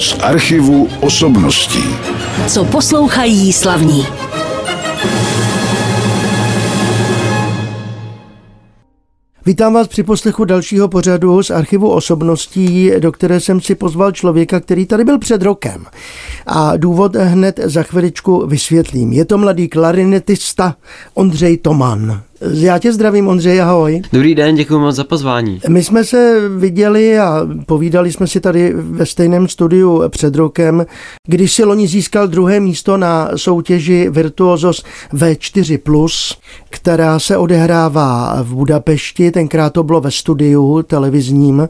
z archivu osobností. Co poslouchají slavní. Vítám vás při poslechu dalšího pořadu z archivu osobností, do které jsem si pozval člověka, který tady byl před rokem. A důvod hned za chviličku vysvětlím. Je to mladý klarinetista Ondřej Toman. Já tě zdravím, Ondřej, ahoj. Dobrý den, děkuji moc za pozvání. My jsme se viděli a povídali jsme si tady ve stejném studiu před rokem, když si loni získal druhé místo na soutěži Virtuosos V4+, která se odehrává v Budapešti, tenkrát to bylo ve studiu televizním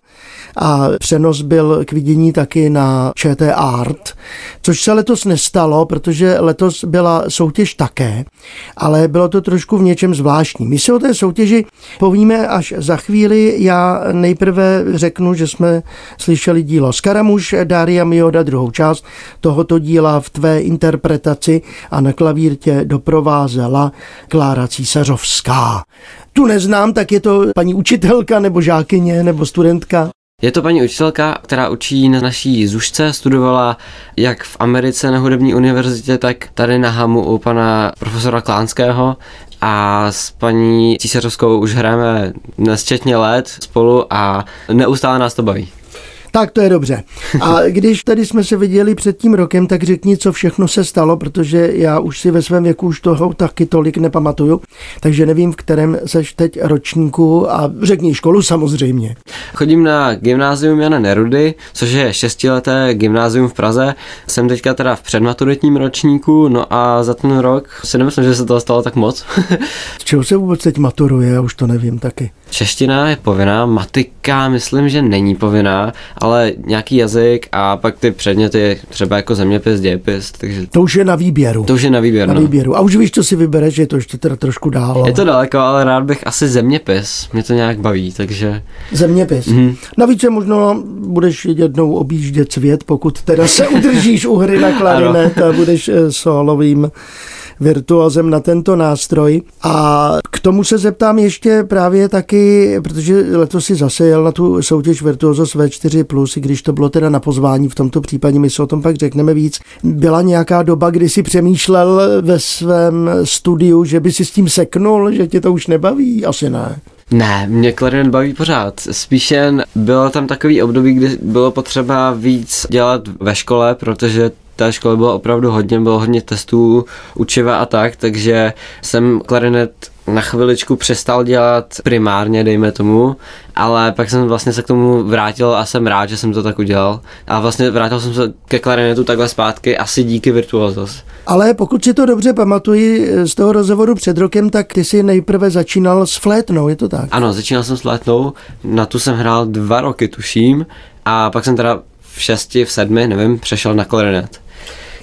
a přenos byl k vidění taky na ČT Art, což se letos nestalo, protože letos byla soutěž také, ale bylo to trošku v něčem zvláštní zvláštní. My si o té soutěži povíme až za chvíli. Já nejprve řeknu, že jsme slyšeli dílo Skaramuš, Daria Mioda, druhou část tohoto díla v tvé interpretaci a na klavír tě doprovázela Klára Císařovská. Tu neznám, tak je to paní učitelka nebo žákyně nebo studentka? Je to paní učitelka, která učí na naší zušce, studovala jak v Americe na hudební univerzitě, tak tady na Hamu u pana profesora Klánského a s paní Císařovskou už hrajeme nesčetně let spolu a neustále nás to baví. Tak to je dobře. A když tady jsme se viděli před tím rokem, tak řekni, co všechno se stalo, protože já už si ve svém věku už toho taky tolik nepamatuju, takže nevím, v kterém seš teď ročníku a řekni školu samozřejmě. Chodím na gymnázium Jana Nerudy, což je šestileté gymnázium v Praze. Jsem teďka teda v předmaturitním ročníku, no a za ten rok si nemyslím, že se to stalo tak moc. Z čeho se vůbec teď maturuje, já už to nevím taky. Čeština je povinná, matika myslím, že není povinná, ale nějaký jazyk a pak ty předměty třeba jako zeměpis, dějepis, takže... To už je na výběru. To už je na výběr, Na no. výběru. A už víš, co si vybereš, je to ještě teda trošku dál. Je to daleko, ale rád bych asi zeměpis, mě to nějak baví, takže... Zeměpis. Mhm. Navíc je možno budeš jednou objíždět svět, pokud teda se udržíš u hry na klarinet a budeš eh, solovým virtuozem na tento nástroj. A k tomu se zeptám ještě právě taky, protože letos si zase jel na tu soutěž Virtuosos V4+, i když to bylo teda na pozvání v tomto případě, my se o tom pak řekneme víc. Byla nějaká doba, kdy si přemýšlel ve svém studiu, že by si s tím seknul, že tě to už nebaví? Asi ne. Ne, mě klarinet baví pořád. Spíš jen bylo tam takový období, kdy bylo potřeba víc dělat ve škole, protože té školy bylo opravdu hodně, bylo hodně testů, učiva a tak, takže jsem klarinet na chviličku přestal dělat primárně, dejme tomu, ale pak jsem vlastně se k tomu vrátil a jsem rád, že jsem to tak udělal. A vlastně vrátil jsem se ke klarinetu takhle zpátky asi díky Virtuosos. Ale pokud si to dobře pamatuji z toho rozhovoru před rokem, tak ty si nejprve začínal s flétnou, je to tak? Ano, začínal jsem s flétnou, na tu jsem hrál dva roky, tuším, a pak jsem teda v šesti, v sedmi, nevím, přešel na klarinet.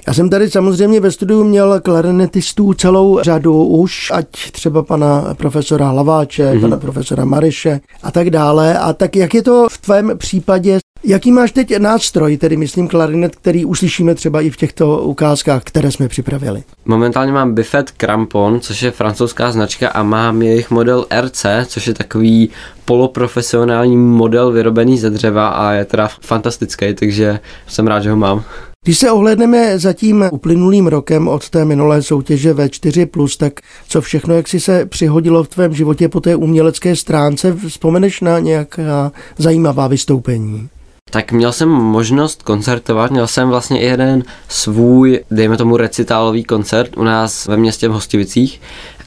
Já jsem tady samozřejmě ve studiu měl klarinetistů celou řadu už, ať třeba pana profesora Hlaváče, mm-hmm. pana profesora Mariše a tak dále. A tak jak je to v tvém případě? Jaký máš teď nástroj, tedy myslím klarinet, který uslyšíme třeba i v těchto ukázkách, které jsme připravili? Momentálně mám Biffet Crampon, což je francouzská značka a mám jejich model RC, což je takový poloprofesionální model vyrobený ze dřeva a je teda fantastický, takže jsem rád, že ho mám. Když se ohledneme za tím uplynulým rokem od té minulé soutěže V4+, tak co všechno, jak si se přihodilo v tvém životě po té umělecké stránce, vzpomeneš na nějaká zajímavá vystoupení? Tak měl jsem možnost koncertovat, měl jsem vlastně jeden svůj, dejme tomu recitálový koncert u nás ve městě v Hostivicích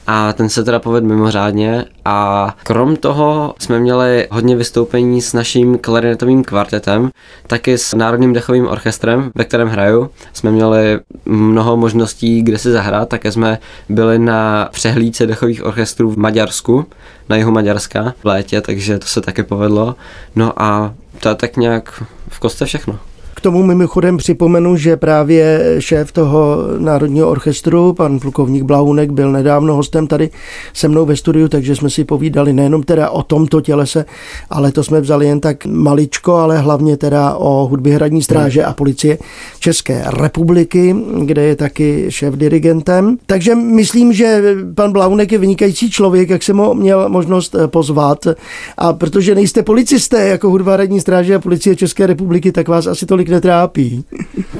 a ten se teda povedl mimořádně a krom toho jsme měli hodně vystoupení s naším klarinetovým kvartetem, taky s Národním dechovým orchestrem, ve kterém hraju. Jsme měli mnoho možností, kde si zahrát, také jsme byli na přehlídce dechových orchestrů v Maďarsku, na jihu Maďarska v létě, takže to se taky povedlo. No a to je tak nějak v kostce všechno. Tomu mimochodem připomenu, že právě šéf toho Národního orchestru, pan plukovník Blaunek, byl nedávno hostem tady se mnou ve studiu, takže jsme si povídali nejenom teda o tomto tělese, ale to jsme vzali jen tak maličko, ale hlavně teda o hudbě hradní stráže a policie České republiky, kde je taky šéf dirigentem. Takže myslím, že pan Blaunek je vynikající člověk, jak jsem ho měl možnost pozvat. A protože nejste policisté jako hudba hradní stráže a policie České republiky, tak vás asi tolik netrápí.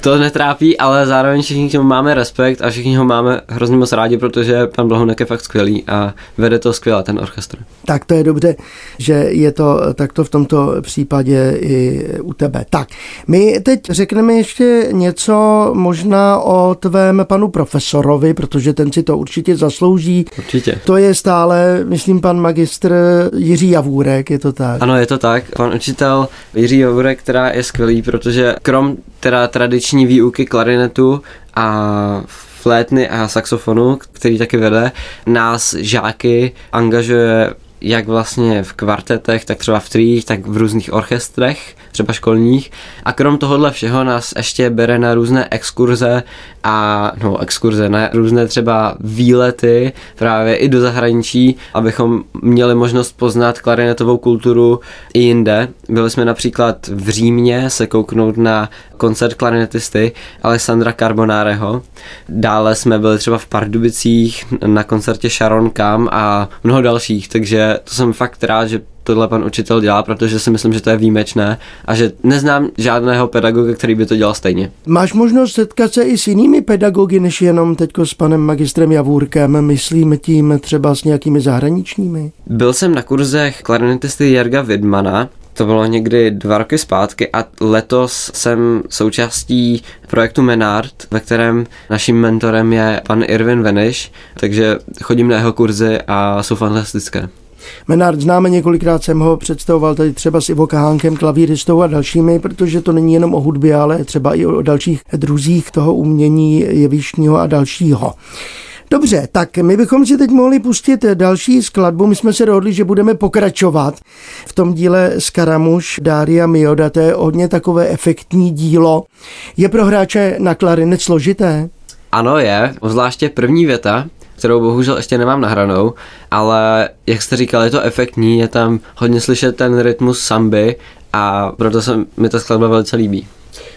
To netrápí, ale zároveň všichni k němu máme respekt a všichni ho máme hrozně moc rádi, protože pan Blahunek je fakt skvělý a vede to skvěle ten orchestr. Tak to je dobře, že je to takto v tomto případě i u tebe. Tak, my teď řekneme ještě něco možná o tvém panu profesorovi, protože ten si to určitě zaslouží. Určitě. To je stále, myslím, pan magistr Jiří Javůrek, je to tak? Ano, je to tak. Pan učitel Jiří Javůrek, která je skvělý, protože krom teda tradiční výuky klarinetu a flétny a saxofonu, který taky vede, nás žáky angažuje jak vlastně v kvartetech, tak třeba v trích, tak v různých orchestrech, třeba školních. A krom tohohle všeho nás ještě bere na různé exkurze a no exkurze, na různé třeba výlety právě i do zahraničí, abychom měli možnost poznat klarinetovou kulturu i jinde. Byli jsme například v Římě se kouknout na koncert klarinetisty Alessandra Carbonareho. Dále jsme byli třeba v Pardubicích na koncertě Sharon Kam a mnoho dalších, takže to jsem fakt rád, že tohle pan učitel dělá, protože si myslím, že to je výjimečné a že neznám žádného pedagoga, který by to dělal stejně. Máš možnost setkat se i s jinými pedagogy, než jenom teďko s panem magistrem Javůrkem, myslím tím třeba s nějakými zahraničními? Byl jsem na kurzech klarinetisty Jarga Vidmana, to bylo někdy dva roky zpátky a letos jsem součástí projektu Menard, ve kterém naším mentorem je pan Irvin Veniš, takže chodím na jeho kurzy a jsou fantastické. Menard známe, několikrát jsem ho představoval tady třeba s Ivo Kahánkem, klavíristou a dalšími, protože to není jenom o hudbě, ale třeba i o dalších druzích toho umění jevištního a dalšího. Dobře, tak my bychom si teď mohli pustit další skladbu. My jsme se dohodli, že budeme pokračovat v tom díle Skaramuš Dária Mioda. To je hodně takové efektní dílo. Je pro hráče na klarinet složité? Ano je, zvláště první věta, kterou bohužel ještě nemám nahranou, ale jak jste říkal, je to efektní, je tam hodně slyšet ten rytmus samby a proto se mi ta skladba velice líbí.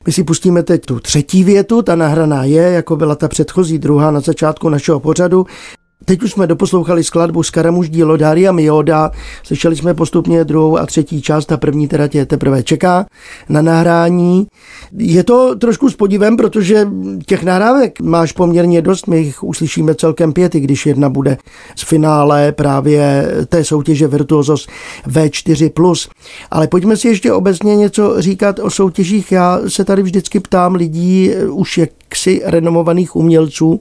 My si pustíme teď tu třetí větu, ta nahraná je, jako byla ta předchozí druhá na začátku našeho pořadu. Teď už jsme doposlouchali skladbu z Karamuž dílo Daria Mioda, slyšeli jsme postupně druhou a třetí část, ta první teda tě teprve čeká na nahrání. Je to trošku s podívem, protože těch nahrávek máš poměrně dost, my jich uslyšíme celkem pět, i když jedna bude z finále právě té soutěže Virtuosos V4+. Ale pojďme si ještě obecně něco říkat o soutěžích. Já se tady vždycky ptám lidí, už jaksi renomovaných umělců,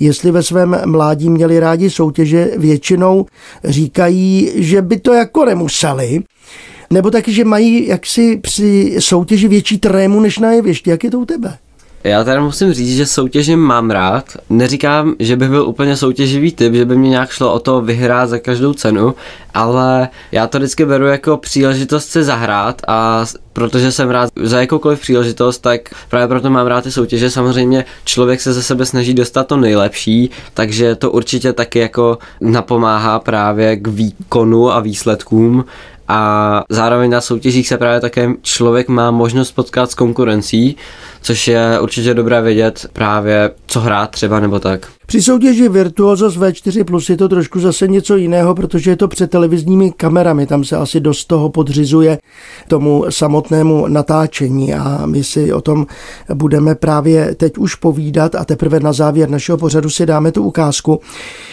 jestli ve svém mládí měli rádi soutěže, většinou říkají, že by to jako nemuseli, nebo taky, že mají jaksi při soutěži větší trému než na jevišti. Jak je to u tebe? Já teda musím říct, že soutěže mám rád. Neříkám, že bych byl úplně soutěživý typ, že by mě nějak šlo o to vyhrát za každou cenu, ale já to vždycky beru jako příležitost se zahrát a protože jsem rád za jakoukoliv příležitost, tak právě proto mám rád ty soutěže. Samozřejmě člověk se ze sebe snaží dostat to nejlepší, takže to určitě taky jako napomáhá právě k výkonu a výsledkům a zároveň na soutěžích se právě také člověk má možnost potkat s konkurencí, což je určitě dobré vědět právě, co hrát třeba nebo tak. Při soutěži Virtuosos V4 Plus je to trošku zase něco jiného, protože je to před televizními kamerami, tam se asi dost toho podřizuje tomu samotnému natáčení a my si o tom budeme právě teď už povídat a teprve na závěr našeho pořadu si dáme tu ukázku.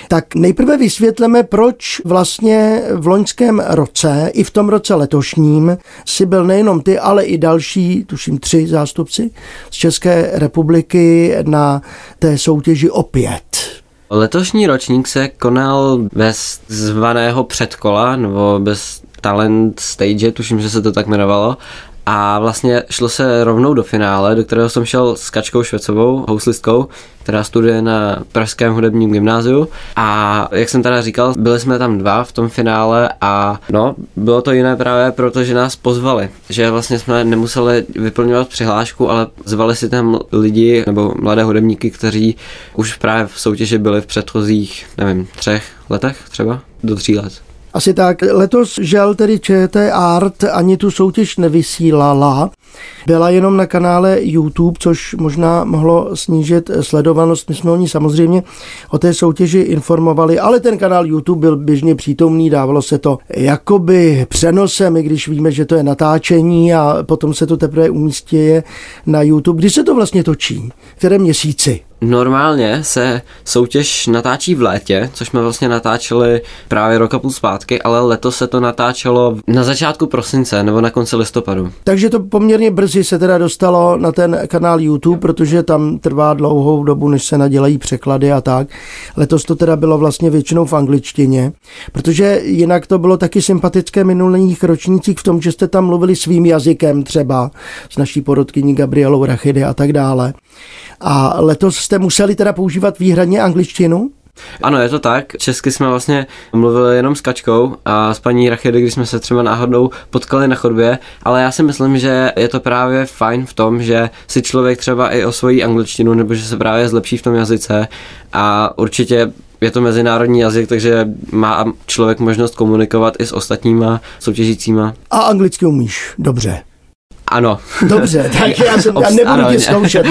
Tak nejprve vysvětleme, proč vlastně v loňském roce i v tom roce letošním si byl nejenom ty, ale i další, tuším tři zástupci z České republiky na té soutěži opět. Letošní ročník se konal bez zvaného předkola, nebo bez talent stage, tuším, že se to tak jmenovalo. A vlastně šlo se rovnou do finále, do kterého jsem šel s Kačkou Švecovou, houslistkou, která studuje na Pražském hudebním gymnáziu. A jak jsem teda říkal, byli jsme tam dva v tom finále a no, bylo to jiné právě proto, že nás pozvali. Že vlastně jsme nemuseli vyplňovat přihlášku, ale zvali si tam lidi nebo mladé hudebníky, kteří už právě v soutěži byli v předchozích, nevím, třech letech třeba, do tří let. Asi tak. Letos žel tedy ČT Art ani tu soutěž nevysílala. Byla jenom na kanále YouTube, což možná mohlo snížit sledovanost. My jsme o ní samozřejmě o té soutěži informovali, ale ten kanál YouTube byl běžně přítomný, dávalo se to jakoby přenosem, i když víme, že to je natáčení a potom se to teprve umístí na YouTube. Kdy se to vlastně točí? V kterém měsíci? Normálně se soutěž natáčí v létě, což jsme vlastně natáčeli právě rok a půl zpátky, ale letos se to natáčelo na začátku prosince nebo na konci listopadu. Takže to poměrně brzy se teda dostalo na ten kanál YouTube, protože tam trvá dlouhou dobu, než se nadělají překlady a tak. Letos to teda bylo vlastně většinou v angličtině, protože jinak to bylo taky sympatické minulých ročnících v tom, že jste tam mluvili svým jazykem třeba s naší porodkyní Gabrielou Rachidy a tak dále. A letos jste museli teda používat výhradně angličtinu? Ano, je to tak. Česky jsme vlastně mluvili jenom s Kačkou a s paní Rachedy, když jsme se třeba náhodou potkali na chodbě, ale já si myslím, že je to právě fajn v tom, že si člověk třeba i osvojí angličtinu nebo že se právě zlepší v tom jazyce a určitě je to mezinárodní jazyk, takže má člověk možnost komunikovat i s ostatníma soutěžícíma. A anglicky umíš, dobře. Ano. Dobře, tak já, jsem, já nebudu ano, tě zkoušet,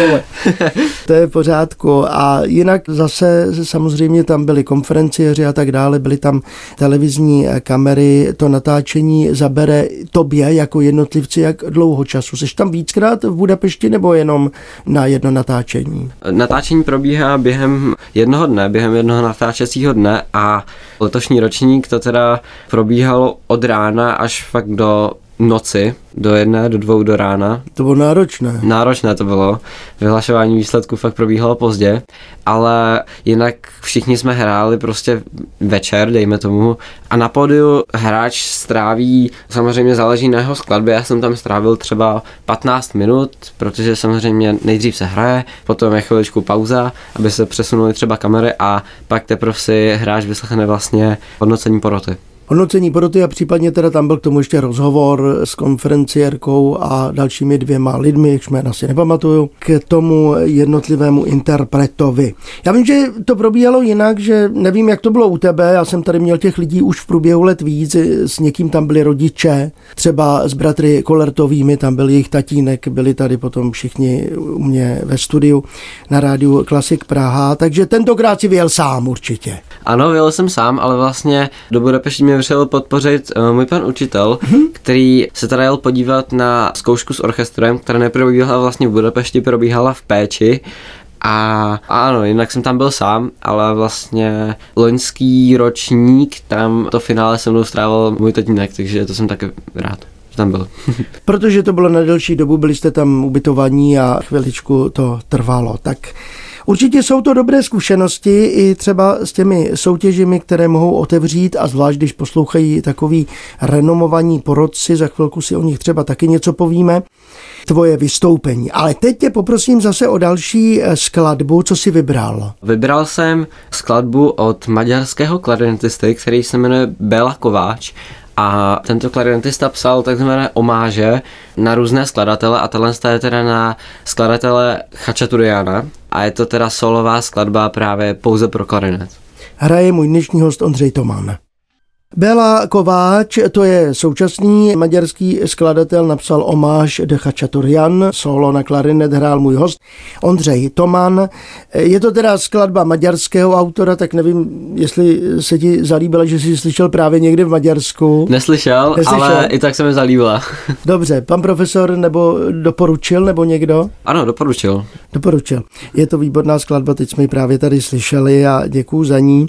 To je v pořádku. A jinak zase samozřejmě tam byly konferenciéři a tak dále, byly tam televizní kamery, to natáčení zabere tobě jako jednotlivci jak dlouho času. Jsi tam víckrát v Budapešti nebo jenom na jedno natáčení? Natáčení probíhá během jednoho dne, během jednoho natáčecího dne a letošní ročník to teda probíhalo od rána až fakt do noci, do jedné, do dvou do rána. To bylo náročné. Náročné to bylo. Vyhlašování výsledků fakt probíhalo pozdě, ale jinak všichni jsme hráli prostě večer, dejme tomu, a na pódiu hráč stráví, samozřejmě záleží na jeho skladbě, já jsem tam strávil třeba 15 minut, protože samozřejmě nejdřív se hraje, potom je chviličku pauza, aby se přesunuly třeba kamery a pak teprve si hráč vyslechne vlastně hodnocení poroty hodnocení poroty a případně teda tam byl k tomu ještě rozhovor s konferenciérkou a dalšími dvěma lidmi, jak jména si nepamatuju, k tomu jednotlivému interpretovi. Já vím, že to probíhalo jinak, že nevím, jak to bylo u tebe, já jsem tady měl těch lidí už v průběhu let víc, s někým tam byli rodiče, třeba s bratry Kolertovými, tam byl jejich tatínek, byli tady potom všichni u mě ve studiu na rádiu Klasik Praha, takže tentokrát si vyjel sám určitě. Ano, vyjel jsem sám, ale vlastně do Budapešti mě přišel podpořit uh, můj pan učitel, mm-hmm. který se teda jel podívat na zkoušku s orchestrem, která neprobíhala vlastně v Budapešti, probíhala v Péči a ano, jinak jsem tam byl sám, ale vlastně loňský ročník, tam to finále se mnou strávil můj tatínek, takže to jsem taky rád tam byl. Protože to bylo na delší dobu, byli jste tam ubytovaní a chviličku to trvalo. Tak Určitě jsou to dobré zkušenosti i třeba s těmi soutěžemi, které mohou otevřít a zvlášť, když poslouchají takový renomovaní porodci, za chvilku si o nich třeba taky něco povíme, tvoje vystoupení. Ale teď tě poprosím zase o další eh, skladbu, co jsi vybral. Vybral jsem skladbu od maďarského klarinetisty, který se jmenuje Bela Kováč a tento klarinetista psal takzvané omáže na různé skladatele a tohle je teda na skladatele Chačaturiana a je to teda solová skladba právě pouze pro klarinet. Hraje můj dnešní host Ondřej Tomán. Bela Kováč, to je současný maďarský skladatel, napsal omáš de Chačaturian, solo na klarinet hrál můj host Ondřej Toman. Je to teda skladba maďarského autora, tak nevím, jestli se ti zalíbila, že jsi slyšel právě někde v Maďarsku. Neslyšel, Neslyšel, ale i tak se mi zalíbila. Dobře, pan profesor nebo doporučil, nebo někdo? Ano, doporučil. Doporučil. Je to výborná skladba, teď jsme ji právě tady slyšeli a děkuju za ní.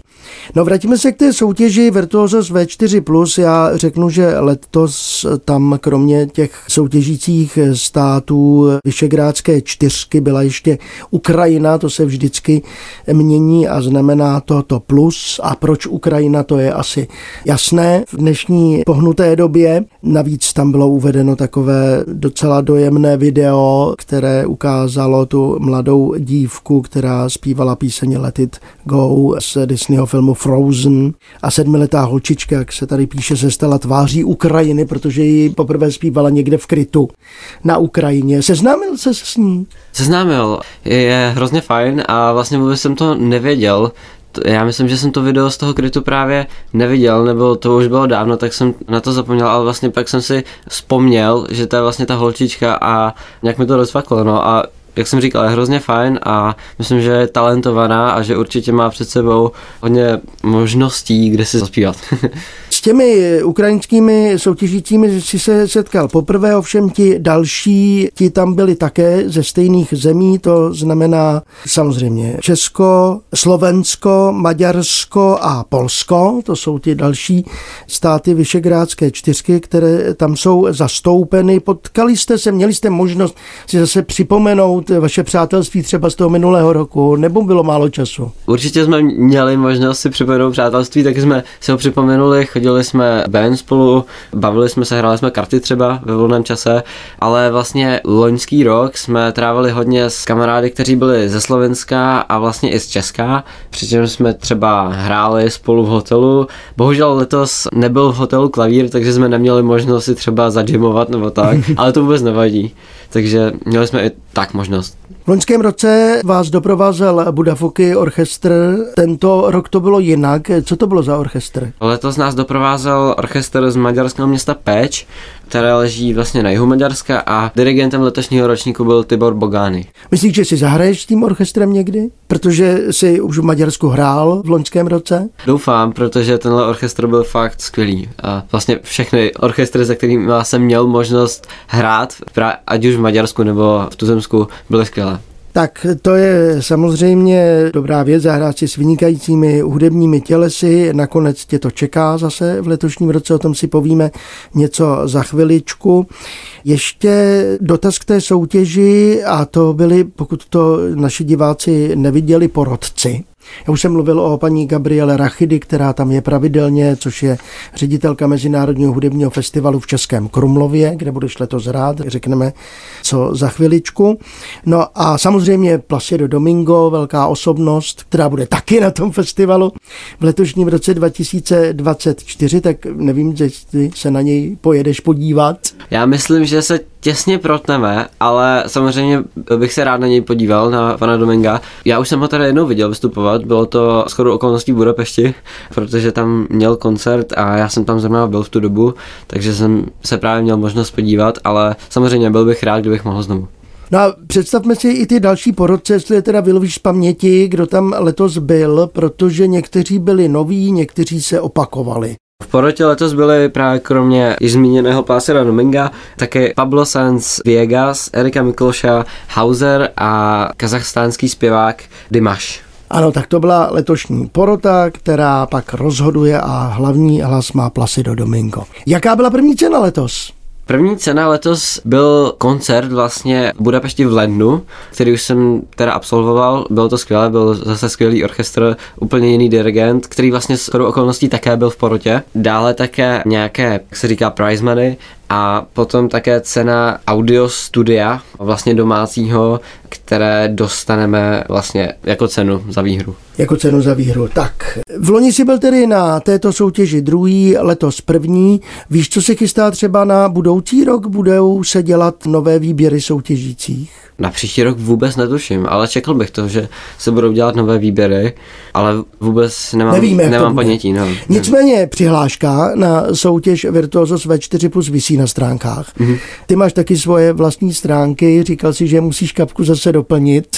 No vrátíme se k té soutěži Virtuosos V4+, já řeknu, že letos tam kromě těch soutěžících států Vyšegrádské čtyřky byla ještě Ukrajina, to se vždycky mění a znamená to to plus. A proč Ukrajina, to je asi jasné v dnešní pohnuté době. Navíc tam bylo uvedeno takové docela dojemné video, které ukázalo tu mladou dívku, která zpívala píseň Let It Go z Disneyho filmu Frozen a sedmiletá holčička, jak se tady píše, se stala tváří Ukrajiny, protože ji poprvé zpívala někde v krytu na Ukrajině. Seznámil se s ní? Seznámil. Je hrozně fajn a vlastně vůbec jsem to nevěděl, Já myslím, že jsem to video z toho krytu právě neviděl, nebo to už bylo dávno, tak jsem na to zapomněl, ale vlastně pak jsem si vzpomněl, že to je vlastně ta holčička a nějak mi to rozvaklo, no a jak jsem říkal, je hrozně fajn a myslím, že je talentovaná a že určitě má před sebou hodně možností, kde si zaspívat. S těmi ukrajinskými soutěžícími si se setkal poprvé, ovšem ti další, ti tam byli také ze stejných zemí, to znamená samozřejmě Česko, Slovensko, Maďarsko a Polsko, to jsou ti další státy Vyšegrádské čtyřky, které tam jsou zastoupeny. Potkali jste se, měli jste možnost si zase připomenout vaše přátelství třeba z toho minulého roku, nebo bylo málo času? Určitě jsme měli možnost si připomenout přátelství, tak jsme si ho připomenuli, chodili jsme ven spolu, bavili jsme se, hráli jsme karty třeba ve volném čase, ale vlastně loňský rok jsme trávili hodně s kamarády, kteří byli ze Slovenska a vlastně i z Česka, přičemž jsme třeba hráli spolu v hotelu. Bohužel letos nebyl v hotelu klavír, takže jsme neměli možnost si třeba zadžimovat nebo tak, ale to vůbec nevadí. Takže měli jsme i tak možnost. V loňském roce vás doprovázel Budafoky orchestr, tento rok to bylo jinak. Co to bylo za orchestr? Letos nás doprovázel orchestr z maďarského města Péč, které leží vlastně na jihu Maďarska a dirigentem letošního ročníku byl Tibor Bogány. Myslíš, že si zahraješ s tím orchestrem někdy? Protože jsi už v Maďarsku hrál v loňském roce? Doufám, protože tenhle orchestr byl fakt skvělý. A vlastně všechny orchestry, se kterými jsem měl možnost hrát, ať už v Maďarsku nebo v Tuzemsku, byly skvělé. Tak to je samozřejmě dobrá věc, zahrát si s vynikajícími hudebními tělesy, nakonec tě to čeká zase v letošním roce, o tom si povíme něco za chviličku. Ještě dotaz k té soutěži a to byli, pokud to naši diváci neviděli, porodci. Já už jsem mluvil o paní Gabriele Rachidy, která tam je pravidelně, což je ředitelka Mezinárodního hudebního festivalu v Českém Krumlově, kde budeš letos hrát, řekneme co za chviličku. No a samozřejmě Placido Domingo, velká osobnost, která bude taky na tom festivalu v letošním roce 2024, tak nevím, jestli se na něj pojedeš podívat. Já myslím, že se těsně protneme, ale samozřejmě bych se rád na něj podíval, na pana Dominga. Já už jsem ho tady jednou viděl vystupovat, bylo to skoro okolností Budapešti, protože tam měl koncert a já jsem tam zrovna byl v tu dobu, takže jsem se právě měl možnost podívat, ale samozřejmě byl bych rád, kdybych mohl znovu. No a představme si i ty další porodce, jestli je teda vylovíš z paměti, kdo tam letos byl, protože někteří byli noví, někteří se opakovali. V porotě letos byly právě kromě již zmíněného Pásera Dominga také Pablo Sanz Viegas, Erika Mikloša, Hauser a kazachstánský zpěvák Dimash. Ano, tak to byla letošní porota, která pak rozhoduje a hlavní hlas má Placido Domingo. Jaká byla první cena letos? První cena letos byl koncert vlastně v Budapešti v lednu, který už jsem teda absolvoval. Bylo to skvělé, byl zase skvělý orchestr, úplně jiný dirigent, který vlastně s okolností také byl v porotě. Dále také nějaké, jak se říká, prize money a potom také cena audio studia, vlastně domácího, které dostaneme vlastně jako cenu za výhru. Jako cenu za výhru. Tak, v loni si byl tedy na této soutěži druhý, letos první. Víš, co se chystá třeba na budoucí rok? Budou se dělat nové výběry soutěžících? Na příští rok vůbec netuším, ale čekal bych to, že se budou dělat nové výběry, ale vůbec nemám, Nevíme, nemám ponětí. No. Nicméně přihláška na soutěž Virtuosos V4 plus vysí na stránkách. Mm-hmm. Ty máš taky svoje vlastní stránky, říkal si, že musíš kapku zase doplnit.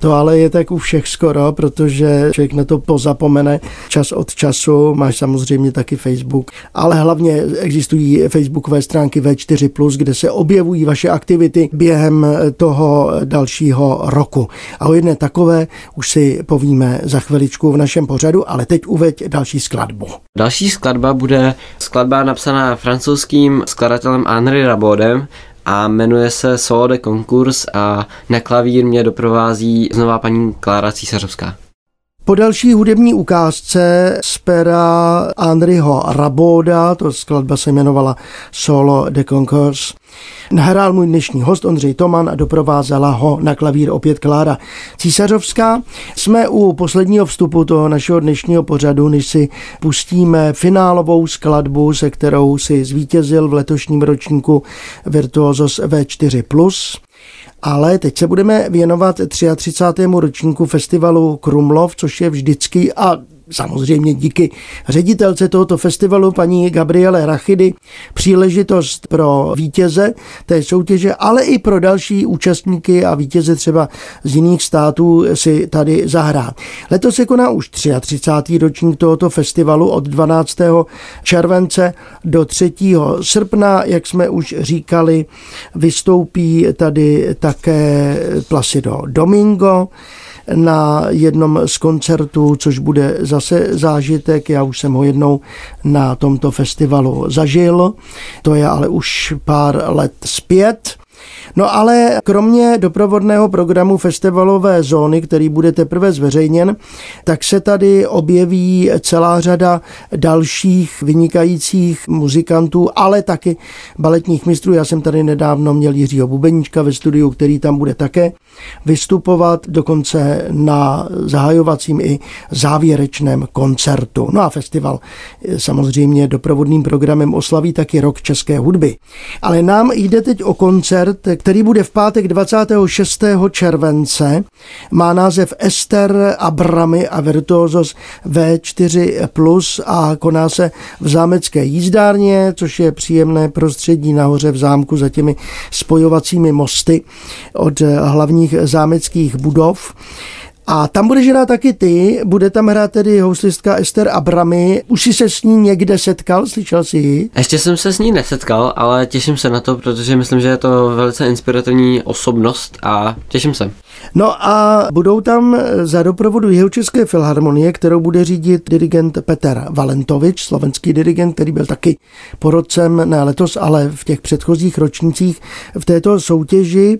To ale je tak u všech skoro, protože člověk na to pozapomene čas od času. Máš samozřejmě taky Facebook, ale hlavně existují facebookové stránky V4+, kde se objevují vaše aktivity během toho dalšího roku. A o jedné takové už si povíme za chviličku v našem pořadu, ale teď uveď další skladbu. Další skladba bude skladba napsaná francouzským skladatelem Henri Rabodem, a jmenuje se Solo de Konkurs a na klavír mě doprovází znova paní Klára Císařovská. Po další hudební ukázce z pera Andriho Raboda, to skladba se jmenovala Solo de Concours, nahrál můj dnešní host Ondřej Toman a doprovázela ho na klavír opět Klára Císařovská. Jsme u posledního vstupu toho našeho dnešního pořadu, než si pustíme finálovou skladbu, se kterou si zvítězil v letošním ročníku Virtuosos V4+. Ale teď se budeme věnovat 33. ročníku festivalu Krumlov, což je vždycky a samozřejmě díky ředitelce tohoto festivalu, paní Gabriele Rachidy, příležitost pro vítěze té soutěže, ale i pro další účastníky a vítěze třeba z jiných států si tady zahrát. Letos se koná už 33. ročník tohoto festivalu od 12. července do 3. srpna, jak jsme už říkali, vystoupí tady také Placido Domingo, na jednom z koncertů, což bude zase zážitek. Já už jsem ho jednou na tomto festivalu zažil. To je ale už pár let zpět. No ale kromě doprovodného programu festivalové zóny, který bude teprve zveřejněn, tak se tady objeví celá řada dalších vynikajících muzikantů, ale taky baletních mistrů. Já jsem tady nedávno měl Jiřího Bubeníčka ve studiu, který tam bude také vystupovat, dokonce na zahajovacím i závěrečném koncertu. No a festival samozřejmě doprovodným programem oslaví taky rok české hudby. Ale nám jde teď o koncert, který bude v pátek 26. července. Má název Ester Abramy a Virtuosos V4+, a koná se v zámecké jízdárně, což je příjemné prostředí nahoře v zámku za těmi spojovacími mosty od hlavních zámeckých budov. A tam budeš hrát taky ty, bude tam hrát tedy houslistka Ester Abramy. Už jsi se s ní někde setkal, slyšel jsi ji? Ještě jsem se s ní nesetkal, ale těším se na to, protože myslím, že je to velice inspirativní osobnost a těším se. No a budou tam za doprovodu jeho České filharmonie, kterou bude řídit dirigent Petr Valentovič, slovenský dirigent, který byl taky porodcem, ne letos, ale v těch předchozích ročnících v této soutěži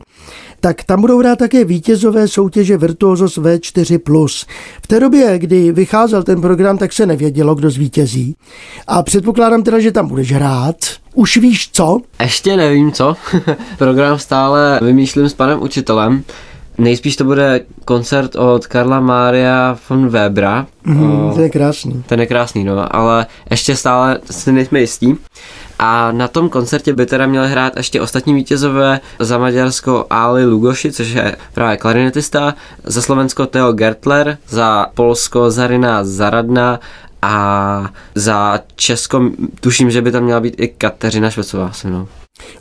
tak tam budou hrát také vítězové soutěže Virtuosos V4+. V té době, kdy vycházel ten program, tak se nevědělo, kdo zvítězí. A předpokládám teda, že tam budeš hrát. Už víš co? Ještě nevím co. program stále vymýšlím s panem učitelem. Nejspíš to bude koncert od Karla Mária von Webera. Mm, o, to je krásný. Ten je krásný, no, ale ještě stále si nejsme jistí. A na tom koncertě by teda měli hrát ještě ostatní vítězové za Maďarsko Ali Lugoši, což je právě klarinetista, za Slovensko Theo Gertler, za Polsko Zarina Zaradna a za Česko tuším, že by tam měla být i Kateřina Švecová se mnou.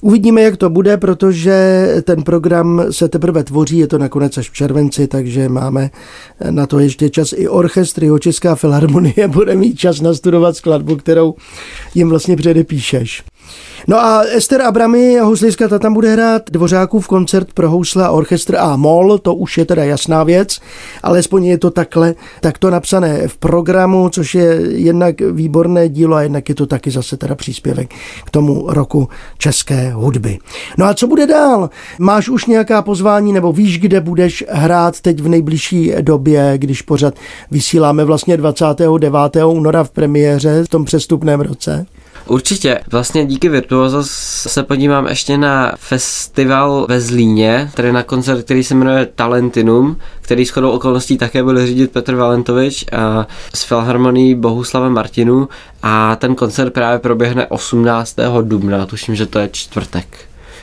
Uvidíme, jak to bude, protože ten program se teprve tvoří, je to nakonec až v červenci, takže máme na to ještě čas. I orchestr, jeho Česká filharmonie bude mít čas nastudovat skladbu, kterou jim vlastně předepíšeš. No a Ester Abramy, houslistka, ta tam bude hrát Dvořákův koncert pro housle a orchestr a mol, to už je teda jasná věc, alespoň je to takhle, tak to napsané v programu, což je jednak výborné dílo a jednak je to taky zase teda příspěvek k tomu roku české hudby. No a co bude dál? Máš už nějaká pozvání nebo víš, kde budeš hrát teď v nejbližší době, když pořád vysíláme vlastně 29. února v premiéře v tom přestupném roce? Určitě. Vlastně díky Virtuoso se podívám ještě na festival ve Zlíně, tedy na koncert, který se jmenuje Talentinum, který s chodou okolností také byl řídit Petr Valentovič a s Filharmonií Bohuslavem Martinu a ten koncert právě proběhne 18. dubna, tuším, že to je čtvrtek.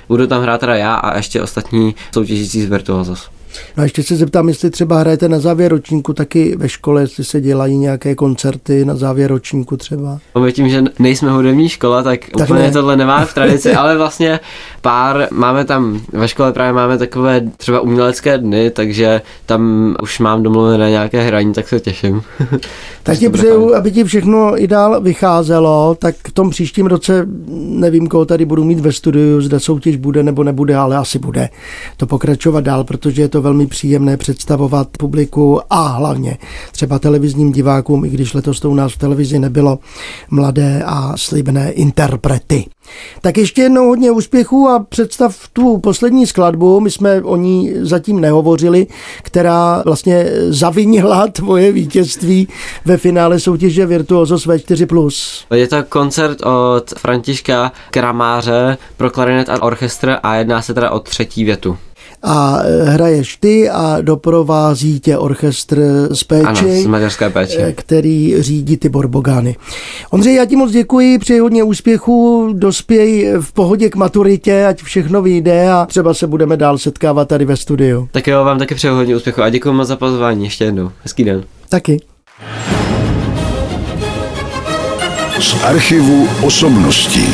Budu tam hrát teda já a ještě ostatní soutěžící z Virtuosos. No a ještě se zeptám, jestli třeba hrajete na závěr ročníku taky ve škole, jestli se dělají nějaké koncerty na závěr ročníku třeba. My tím, že nejsme hudební škola, tak, tak úplně ne. tohle nemá v tradici, ale vlastně pár, máme tam, ve škole právě máme takové třeba umělecké dny, takže tam už mám domluvené nějaké hraní, tak se těším. tak ti přeju, aby ti všechno i dál vycházelo, tak v tom příštím roce nevím, koho tady budu mít ve studiu, zda soutěž bude nebo nebude, ale asi bude to pokračovat dál, protože je to velmi příjemné představovat publiku a hlavně třeba televizním divákům, i když letos to u nás v televizi nebylo, mladé a slibné interprety. Tak ještě jednou hodně úspěchů a představ tu poslední skladbu, my jsme o ní zatím nehovořili, která vlastně zavinila tvoje vítězství ve finále soutěže Virtuosos V4+. Je to koncert od Františka Kramáře pro klarinet a orchestr a jedná se teda o třetí větu. A hraješ ty a doprovází tě orchestr z péči, Ano, z maďarské péče. který řídí Tibor Bogány. Ondřej, já ti moc děkuji, přeji hodně úspěchu, dospěj v pohodě k maturitě, ať všechno vyjde a třeba se budeme dál setkávat tady ve studiu. Tak jo, vám taky přeju hodně úspěchu a děkuji moc za pozvání ještě jednou. Hezký den. Taky. Z archivu osobností.